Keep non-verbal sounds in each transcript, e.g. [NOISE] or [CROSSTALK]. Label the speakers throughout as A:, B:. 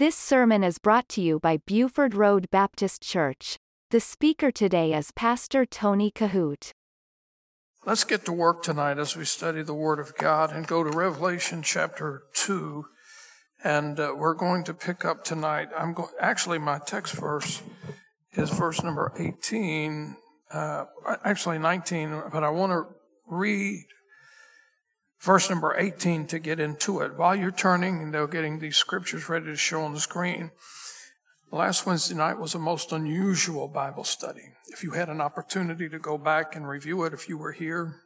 A: This sermon is brought to you by Buford Road Baptist Church. The speaker today is Pastor Tony Kohout.
B: Let's get to work tonight as we study the Word of God and go to Revelation chapter 2. And uh, we're going to pick up tonight. I'm go- actually, my text verse is verse number 18, uh, actually 19, but I want to read verse number 18 to get into it. While you're turning and they're getting these scriptures ready to show on the screen, last Wednesday night was a most unusual Bible study. If you had an opportunity to go back and review it, if you were here,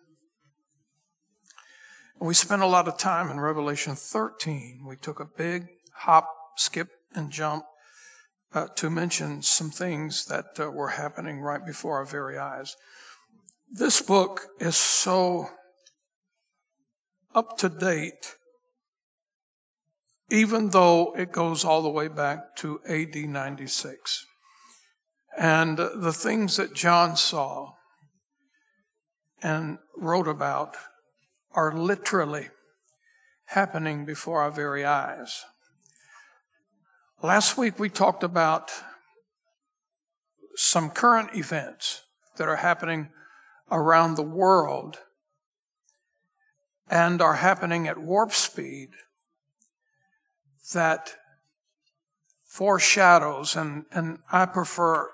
B: we spent a lot of time in Revelation 13. We took a big hop, skip, and jump uh, to mention some things that uh, were happening right before our very eyes. This book is so up to date, even though it goes all the way back to AD 96. And the things that John saw and wrote about are literally happening before our very eyes. Last week we talked about some current events that are happening around the world and are happening at warp speed that foreshadows, and, and I prefer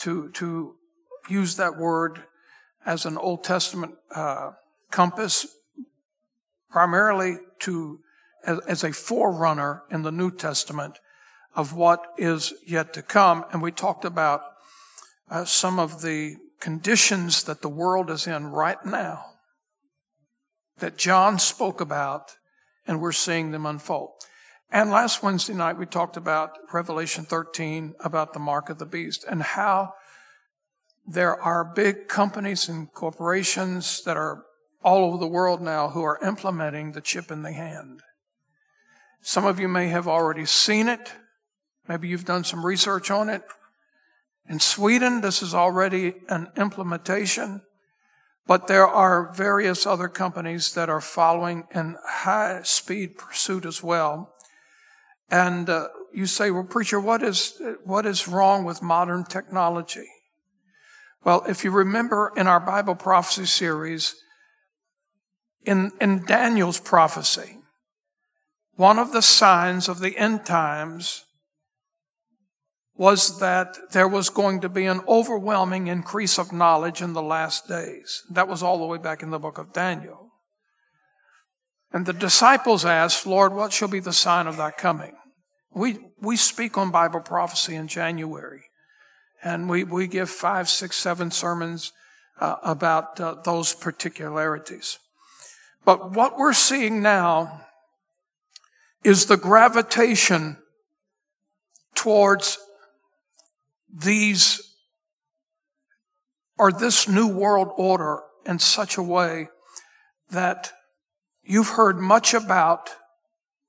B: to, to use that word as an Old Testament uh, compass, primarily to as, as a forerunner in the New Testament of what is yet to come. And we talked about uh, some of the conditions that the world is in right now that John spoke about, and we're seeing them unfold. And last Wednesday night, we talked about Revelation 13, about the mark of the beast, and how there are big companies and corporations that are all over the world now who are implementing the chip in the hand. Some of you may have already seen it. Maybe you've done some research on it. In Sweden, this is already an implementation. But there are various other companies that are following in high speed pursuit as well. And uh, you say, well, preacher, what is, what is wrong with modern technology? Well, if you remember in our Bible prophecy series, in, in Daniel's prophecy, one of the signs of the end times was that there was going to be an overwhelming increase of knowledge in the last days. That was all the way back in the book of Daniel. And the disciples asked, Lord, what shall be the sign of thy coming? We, we speak on Bible prophecy in January, and we, we give five, six, seven sermons uh, about uh, those particularities. But what we're seeing now is the gravitation towards these or this new world order in such a way that you've heard much about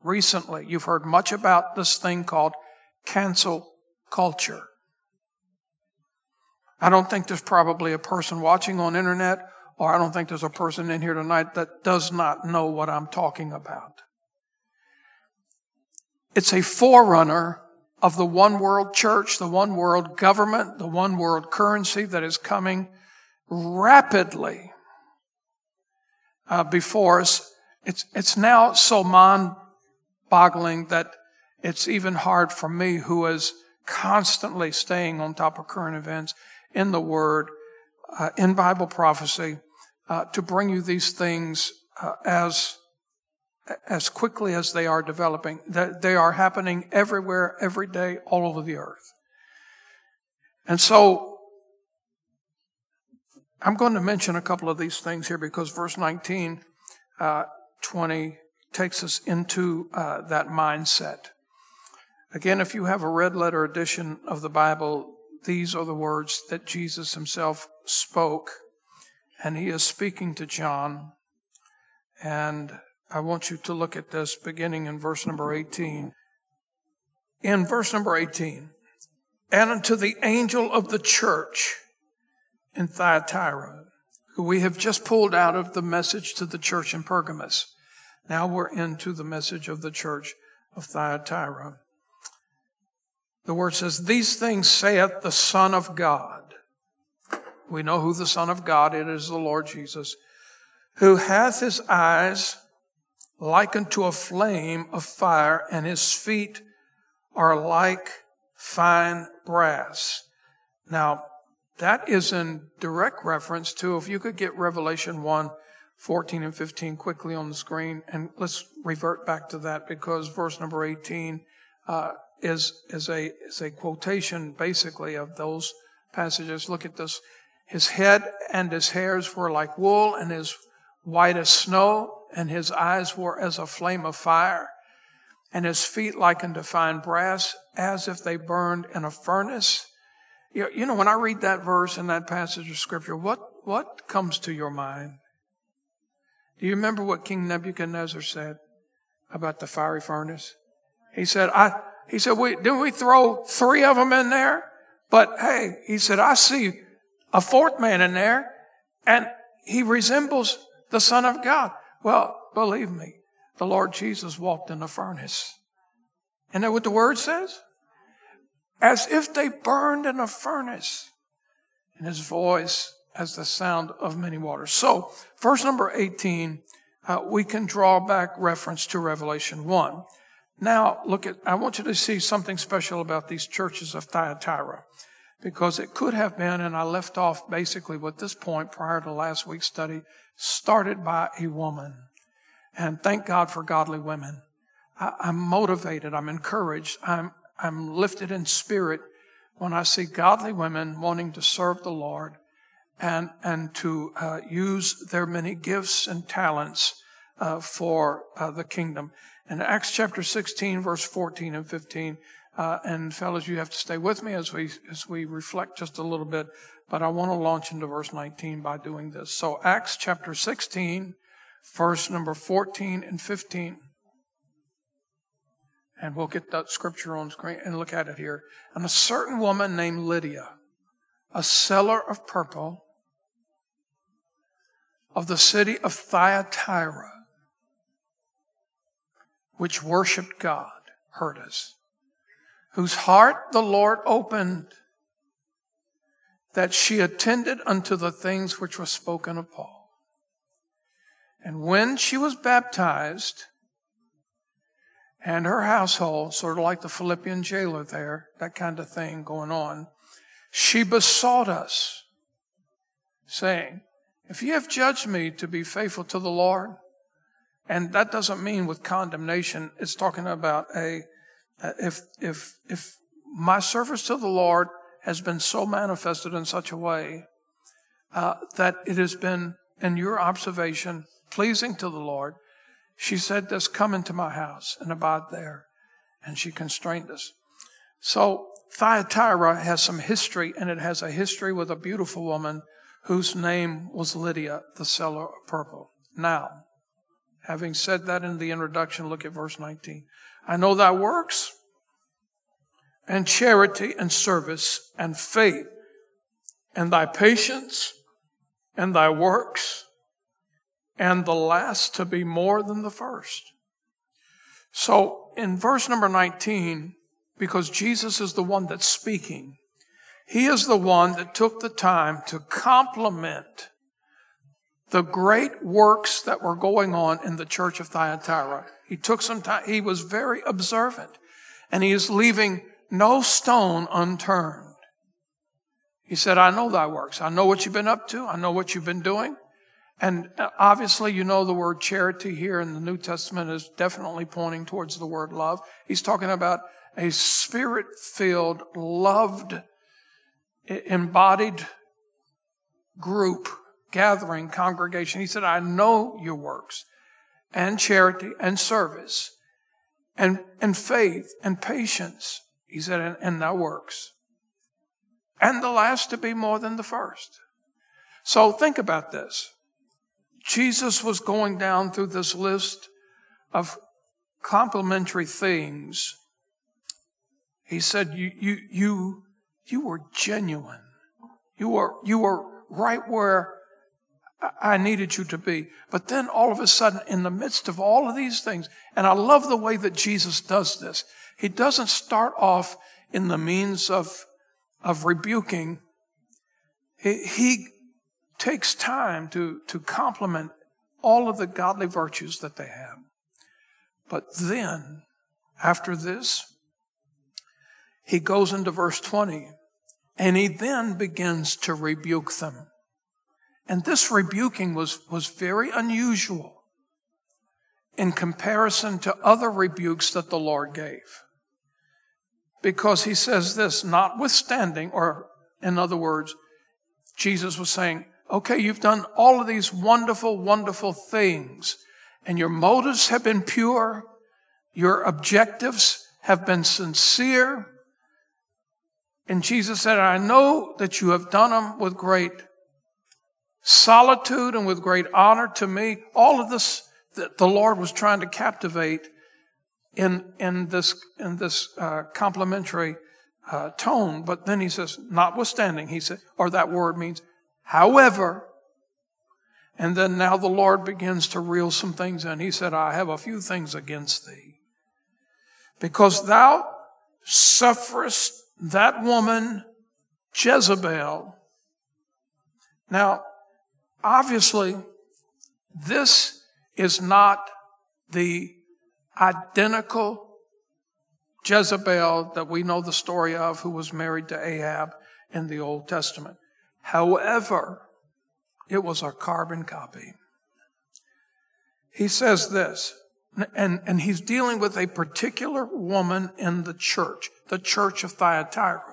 B: recently. You've heard much about this thing called cancel culture. I don't think there's probably a person watching on internet or I don't think there's a person in here tonight that does not know what I'm talking about. It's a forerunner of the one world church, the one world government, the one world currency that is coming rapidly uh, before us. It's, it's now so mind boggling that it's even hard for me who is constantly staying on top of current events in the Word, uh, in Bible prophecy, uh, to bring you these things uh, as as quickly as they are developing. They are happening everywhere, every day, all over the earth. And so, I'm going to mention a couple of these things here because verse 19, uh, 20 takes us into uh, that mindset. Again, if you have a red letter edition of the Bible, these are the words that Jesus himself spoke, and he is speaking to John. And I want you to look at this beginning in verse number 18. In verse number 18, and unto the angel of the church in Thyatira, who we have just pulled out of the message to the church in Pergamos. Now we're into the message of the church of Thyatira. the word says, These things saith the Son of God. We know who the Son of God it is, the Lord Jesus, who hath his eyes like unto a flame of fire, and his feet are like fine brass. Now, that is in direct reference to, if you could get Revelation 1, 14 and 15 quickly on the screen, and let's revert back to that because verse number 18 uh, is, is, a, is a quotation basically of those passages. Look at this. His head and his hairs were like wool, and his white as snow, and his eyes were as a flame of fire, and his feet like unto fine brass, as if they burned in a furnace. You, know, when I read that verse in that passage of scripture, what, what comes to your mind? Do you remember what King Nebuchadnezzar said about the fiery furnace? He said, I, he said, we, didn't we throw three of them in there? But hey, he said, I see a fourth man in there and he resembles the Son of God. Well, believe me, the Lord Jesus walked in the furnace. Isn't that what the word says? As if they burned in a furnace. And his voice as the sound of many waters. So, verse number 18, uh, we can draw back reference to Revelation 1. Now, look at, I want you to see something special about these churches of Thyatira because it could have been, and I left off basically with this point prior to last week's study, started by a woman. And thank God for godly women. I, am motivated. I'm encouraged. I'm, I'm lifted in spirit when I see godly women wanting to serve the Lord and, and to uh, use their many gifts and talents uh, for uh, the kingdom. In Acts chapter 16, verse 14 and 15, uh, and fellas, you have to stay with me as we as we reflect just a little bit. But I want to launch into verse 19 by doing this. So Acts chapter 16, verse number 14 and 15. And we'll get that scripture on screen and look at it here. And a certain woman named Lydia, a seller of purple of the city of Thyatira, which worshiped God, heard us whose heart the Lord opened, that she attended unto the things which were spoken of Paul. And when she was baptized, and her household, sort of like the Philippian jailer there, that kind of thing going on, she besought us, saying, If you have judged me to be faithful to the Lord, and that doesn't mean with condemnation, it's talking about a if, if, if my service to the Lord has been so manifested in such a way uh, that it has been, in your observation, pleasing to the Lord, she said this, come into my house and abide there. And she constrained us. So Thyatira has some history, and it has a history with a beautiful woman whose name was Lydia, the seller of purple. Now, having said that in the introduction, look at verse 19. I know thy works and charity and service and faith and thy patience and thy works and the last to be more than the first. So in verse number 19, because Jesus is the one that's speaking, he is the one that took the time to compliment the great works that were going on in the church of Thyatira. He took some time, he was very observant, and he is leaving no stone unturned. He said, I know thy works. I know what you've been up to. I know what you've been doing. And uh, obviously, you know the word charity here in the New Testament is definitely pointing towards the word love. He's talking about a spirit filled, loved, embodied group gathering, congregation. He said, I know your works and charity and service and, and faith and patience. He said, and, and thy works. And the last to be more than the first. So think about this. Jesus was going down through this list of complimentary things. He said, you, you, you, you were genuine. You were, you were right where I needed you to be. But then all of a sudden, in the midst of all of these things, and I love the way that Jesus does this, he doesn't start off in the means of, of rebuking, he, he takes time to, to compliment all of the godly virtues that they have. But then, after this, he goes into verse 20 and he then begins to rebuke them. And this rebuking was, was very unusual in comparison to other rebukes that the Lord gave. Because he says this, notwithstanding, or in other words, Jesus was saying, okay, you've done all of these wonderful, wonderful things, and your motives have been pure, your objectives have been sincere. And Jesus said, I know that you have done them with great solitude and with great honor to me. All of this that the Lord was trying to captivate in, in this, in this uh, complimentary uh, tone. But then he says, notwithstanding, he said, or that word means, however. And then now the Lord begins to reel some things in. He said, I have a few things against thee. Because thou sufferest that woman, Jezebel. Now, obviously, this is not the identical Jezebel that we know the story of who was married to Ahab in the Old Testament. However, it was a carbon copy. He says this, and, and he's dealing with a particular woman in the church, the church of Thyatira.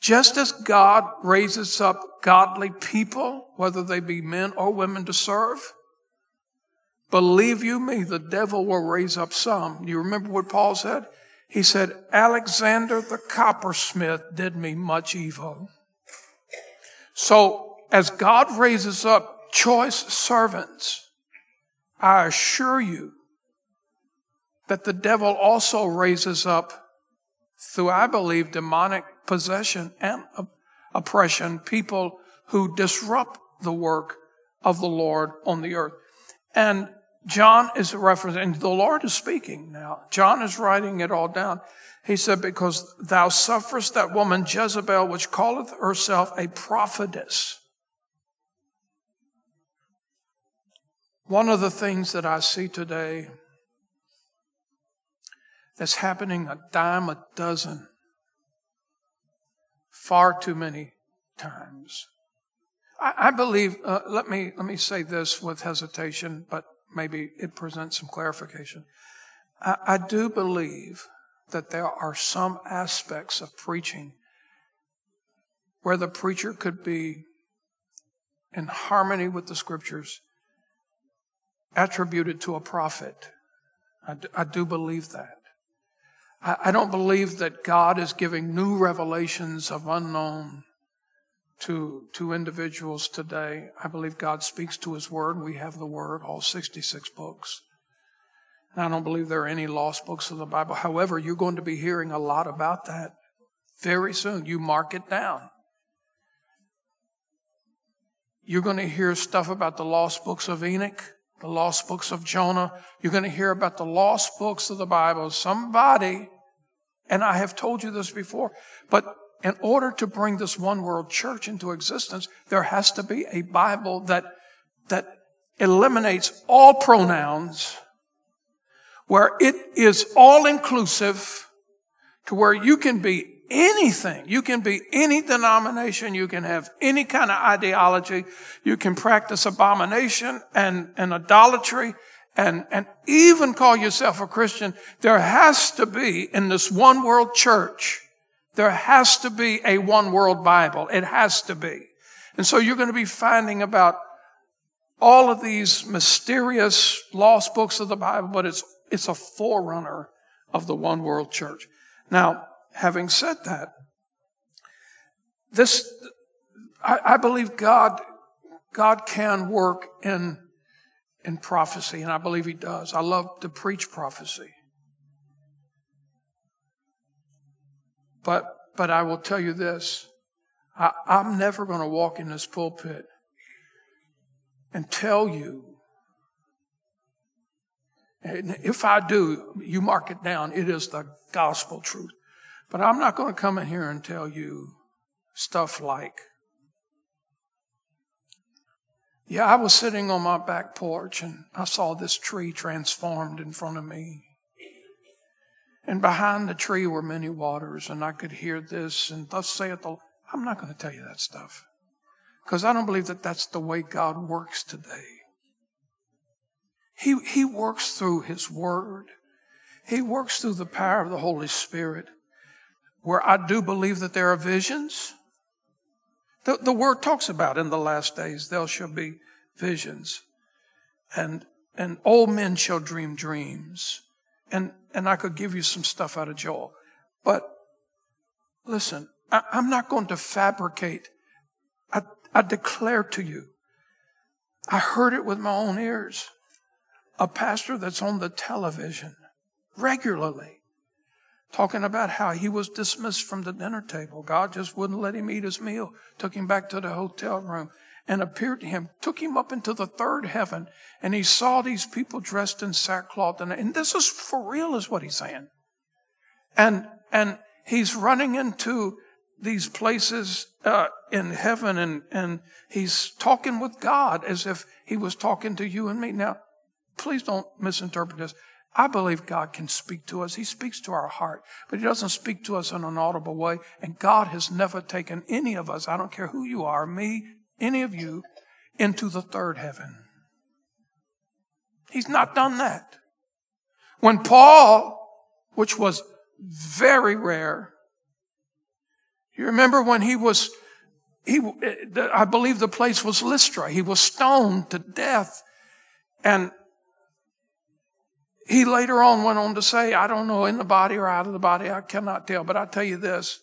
B: Just as God raises up godly people, whether they be men or women to serve, believe you me, the devil will raise up some. You remember what Paul said? He said, Alexander the coppersmith did me much evil. So as God raises up choice servants, I assure you that the devil also raises up through, I believe, demonic possession and oppression, people who disrupt the work of the Lord on the earth. And John is referencing, the Lord is speaking now. John is writing it all down. He said, because thou sufferest that woman Jezebel, which calleth herself a prophetess. One of the things that I see today that's happening a dime a dozen far too many times. I, I believe, uh, let me, let me say this with hesitation, but maybe it presents some clarification. I, I do believe that there are some aspects of preaching where the preacher could be in harmony with the scriptures attributed to a prophet. I do, I do believe that. I don't believe that God is giving new revelations of unknown to, to individuals today. I believe God speaks to His Word. We have the Word, all 66 books. And I don't believe there are any lost books of the Bible. However, you're going to be hearing a lot about that very soon. You mark it down. You're going to hear stuff about the lost books of Enoch the lost books of Jonah. You're going to hear about the lost books of the Bible. Somebody, and I have told you this before, but in order to bring this one world church into existence, there has to be a Bible that, that eliminates all pronouns, where it is all inclusive, to where you can be anything. You can be any denomination. You can have any kind of ideology. You can practice abomination and, and idolatry and, and even call yourself a Christian. There has to be in this one world church, there has to be a one world Bible. It has to be. And so you're going to be finding about all of these mysterious lost books of the Bible, but it's, it's a forerunner of the one world church. Now, having said that, this, I, I believe God, God can work in, in prophecy, and I believe He does. I love to preach prophecy. But, but I will tell you this I, I'm never going to walk in this pulpit and tell you. And if I do, you mark it down. It is the gospel truth. But I'm not going to come in here and tell you stuff like, yeah, I was sitting on my back porch and I saw this tree transformed in front of me. And behind the tree were many waters, and I could hear this, and thus saith the I'm not going to tell you that stuff. Because I don't believe that that's the way God works today. He, he works through His Word. He works through the power of the Holy Spirit. Where I do believe that there are visions. The, the Word talks about in the last days there shall be visions. And, and old men shall dream dreams. And, and I could give you some stuff out of Joel. But listen, I, am not going to fabricate. I, I declare to you, I heard it with my own ears. A pastor that's on the television regularly talking about how he was dismissed from the dinner table. God just wouldn't let him eat his meal, took him back to the hotel room and appeared to him, took him up into the third heaven, and he saw these people dressed in sackcloth. And, and this is for real, is what he's saying. And, and he's running into these places uh, in heaven, and, and he's talking with God as if he was talking to you and me. Now, please don't misinterpret this. I believe God can speak to us. He speaks to our heart, but He doesn't speak to us in an audible way. And God has never taken any of us, I don't care who you are, me, any of you into the third heaven. He's not done that. When Paul, which was very rare, you remember when he was, he, I believe the place was Lystra. He was stoned to death. And he later on went on to say, I don't know, in the body or out of the body, I cannot tell. But I tell you this.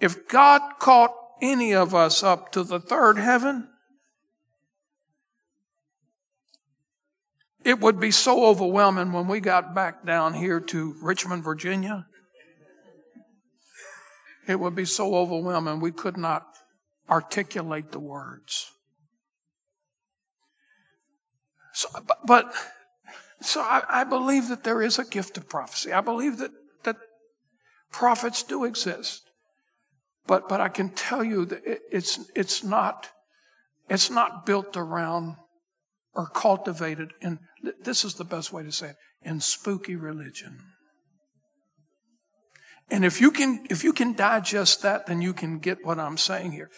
B: If God caught any of us up to the third heaven, it would be so overwhelming when we got back down here to Richmond, Virginia. It would be so overwhelming we could not articulate the words. So, but, but so I, I believe that there is a gift of prophecy. I believe that, that prophets do exist. But, but I can tell you that it, it's, it's not, it's not built around or cultivated in, this is the best way to say it, in spooky religion. And if you can, if you can digest that, then you can get what I'm saying here.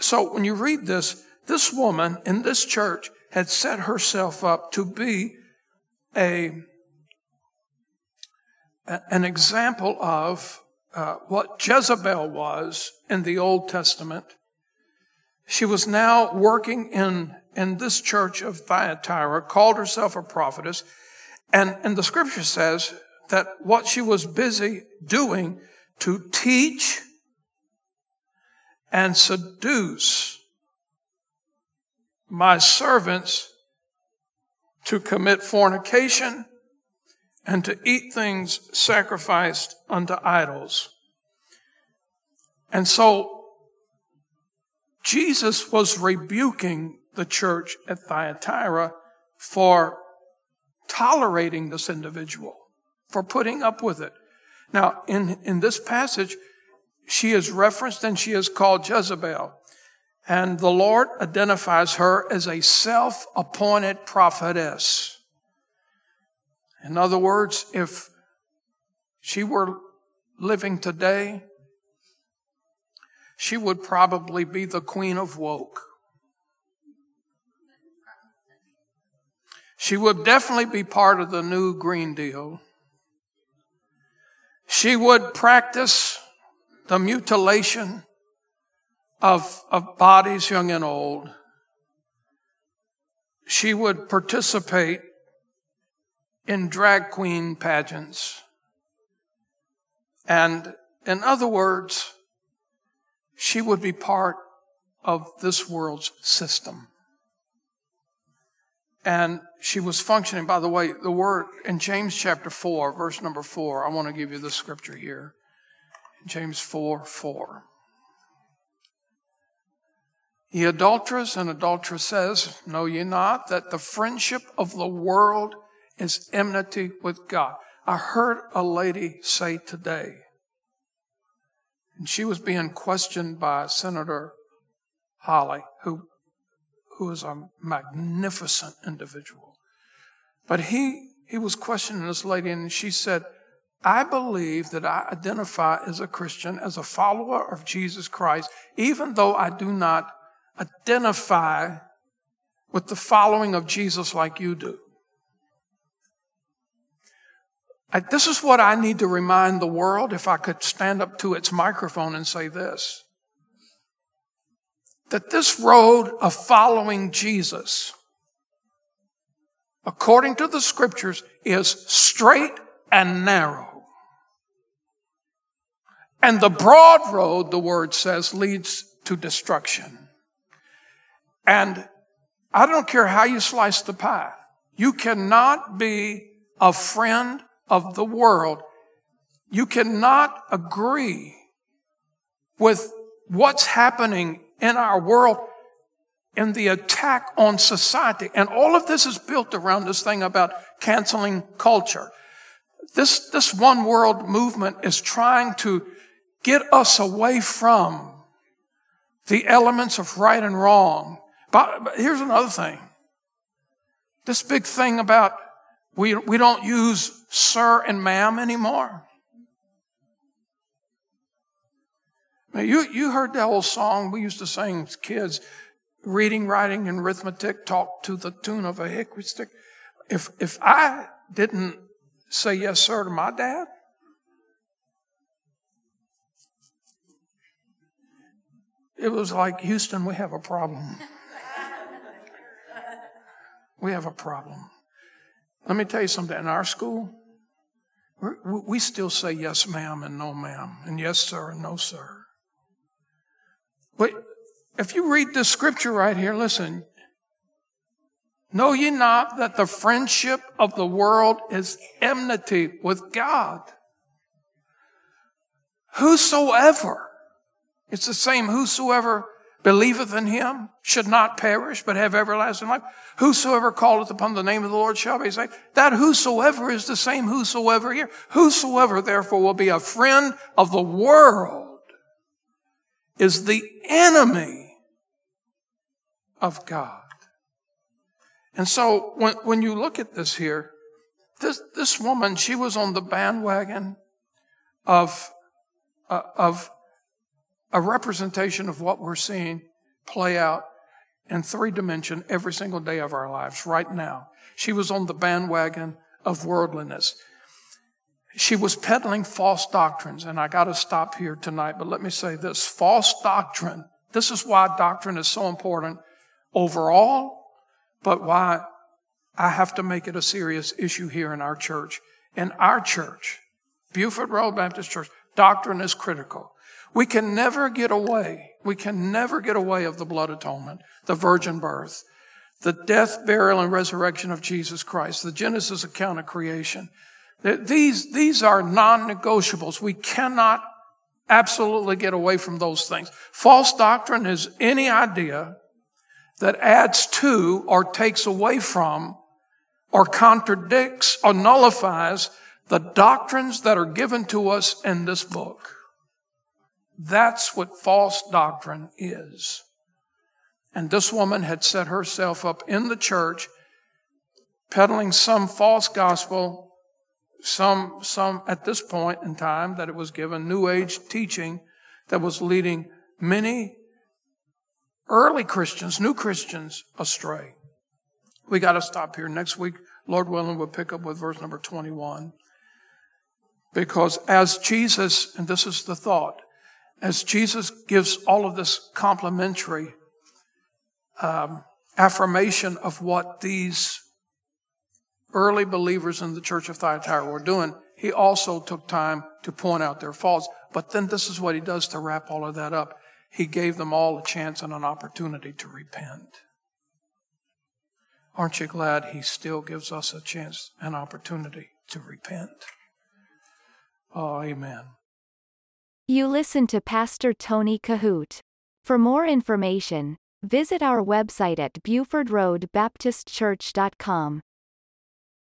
B: So when you read this, this woman in this church had set herself up to be a, an example of uh, what Jezebel was in the Old Testament. She was now working in, in this church of Thyatira, called herself a prophetess. And, and the scripture says that what she was busy doing to teach and seduce my servants to commit fornication and to eat things sacrificed unto idols. And so Jesus was rebuking the church at Thyatira for tolerating this individual, for putting up with it. Now, in, in this passage, she is referenced and she is called Jezebel. And the Lord identifies her as a self-appointed prophetess. In other words, if she were living today, she would probably be the queen of woke. She would definitely be part of the new Green Deal. She would practice the mutilation of, of bodies young and old. She would participate in drag queen pageants. And in other words, she would be part of this world's system. And she was functioning, by the way, the word in James chapter 4, verse number 4, I want to give you the scripture here. James 4 4. Ye adulterers and adulteresses, know ye not that the friendship of the world is enmity with God. I heard a lady say today, and she was being questioned by Senator Hawley, who, who is a magnificent individual. But he, he was questioning this lady, and she said, I believe that I identify as a Christian, as a follower of Jesus Christ, even though I do not identify with the following of Jesus like you do. I, this is what I need to remind the world if I could stand up to its microphone and say this. That this road of following Jesus, according to the scriptures, is straight and narrow. And the broad road, the word says, leads to destruction. And I don't care how you slice the pie. You cannot be a friend of the world. You cannot agree with what's happening in our world and the attack on society. And all of this is built around this thing about canceling culture. This, this one world movement is trying to get us away from the elements of right and wrong. But, here's another thing. This big thing about we, we don't use sir and ma'am anymore. Now you, you heard that old song we used to sing as kids, reading, writing, and arithmetic, talk to the tune of a hickory stick. If, if I didn't say yes, sir, to my dad, it was like, Houston, we have a problem. [LAUGHS] we have a problem. Let me tell you something. In our school, we still say yes, ma'am, and no, ma'am, and yes, sir, and no, sir. But if you read this scripture right here, listen. Know ye not that the friendship of the world is enmity with God? Whosoever, it's the same whosoever believeth in him should not perish, but have everlasting life. Whosoever calleth upon the name of the Lord shall be saved. That whosoever is the same whosoever here. Whosoever therefore will be a friend of the world is the enemy of God. And so when, when you look at this here, this, this woman, she was on the bandwagon of, uh, of a representation of what we're seeing play out in three dimension every single day of our lives right now. She was on the bandwagon of worldliness. She was peddling false doctrines, and I got to stop here tonight, but let me say this false doctrine. This is why doctrine is so important overall, but why I have to make it a serious issue here in our church. In our church, Buford Road Baptist Church, doctrine is critical. We can never get away. We can never get away of the blood atonement, the virgin birth, the death, burial, and resurrection of Jesus Christ, the Genesis account of creation. These, these are non-negotiables. We cannot absolutely get away from those things. False doctrine is any idea that adds to or takes away from or contradicts or nullifies the doctrines that are given to us in this book. That's what false doctrine is. And this woman had set herself up in the church, peddling some false gospel, some, some at this point in time that it was given new age teaching that was leading many early Christians, new Christians astray. We got to stop here. Next week, Lord willing, we'll pick up with verse number 21. Because as Jesus, and this is the thought, as Jesus gives all of this complimentary um, affirmation of what these early believers in the church of Thyatira were doing, he also took time to point out their faults. But then this is what he does to wrap all of that up. He gave them all a chance and an opportunity to repent. Aren't you glad he still gives us a chance and opportunity to repent? Oh, amen.
A: You listen to Pastor Tony Kohout. For more information, visit our website at BufordRoadBaptistChurch.com.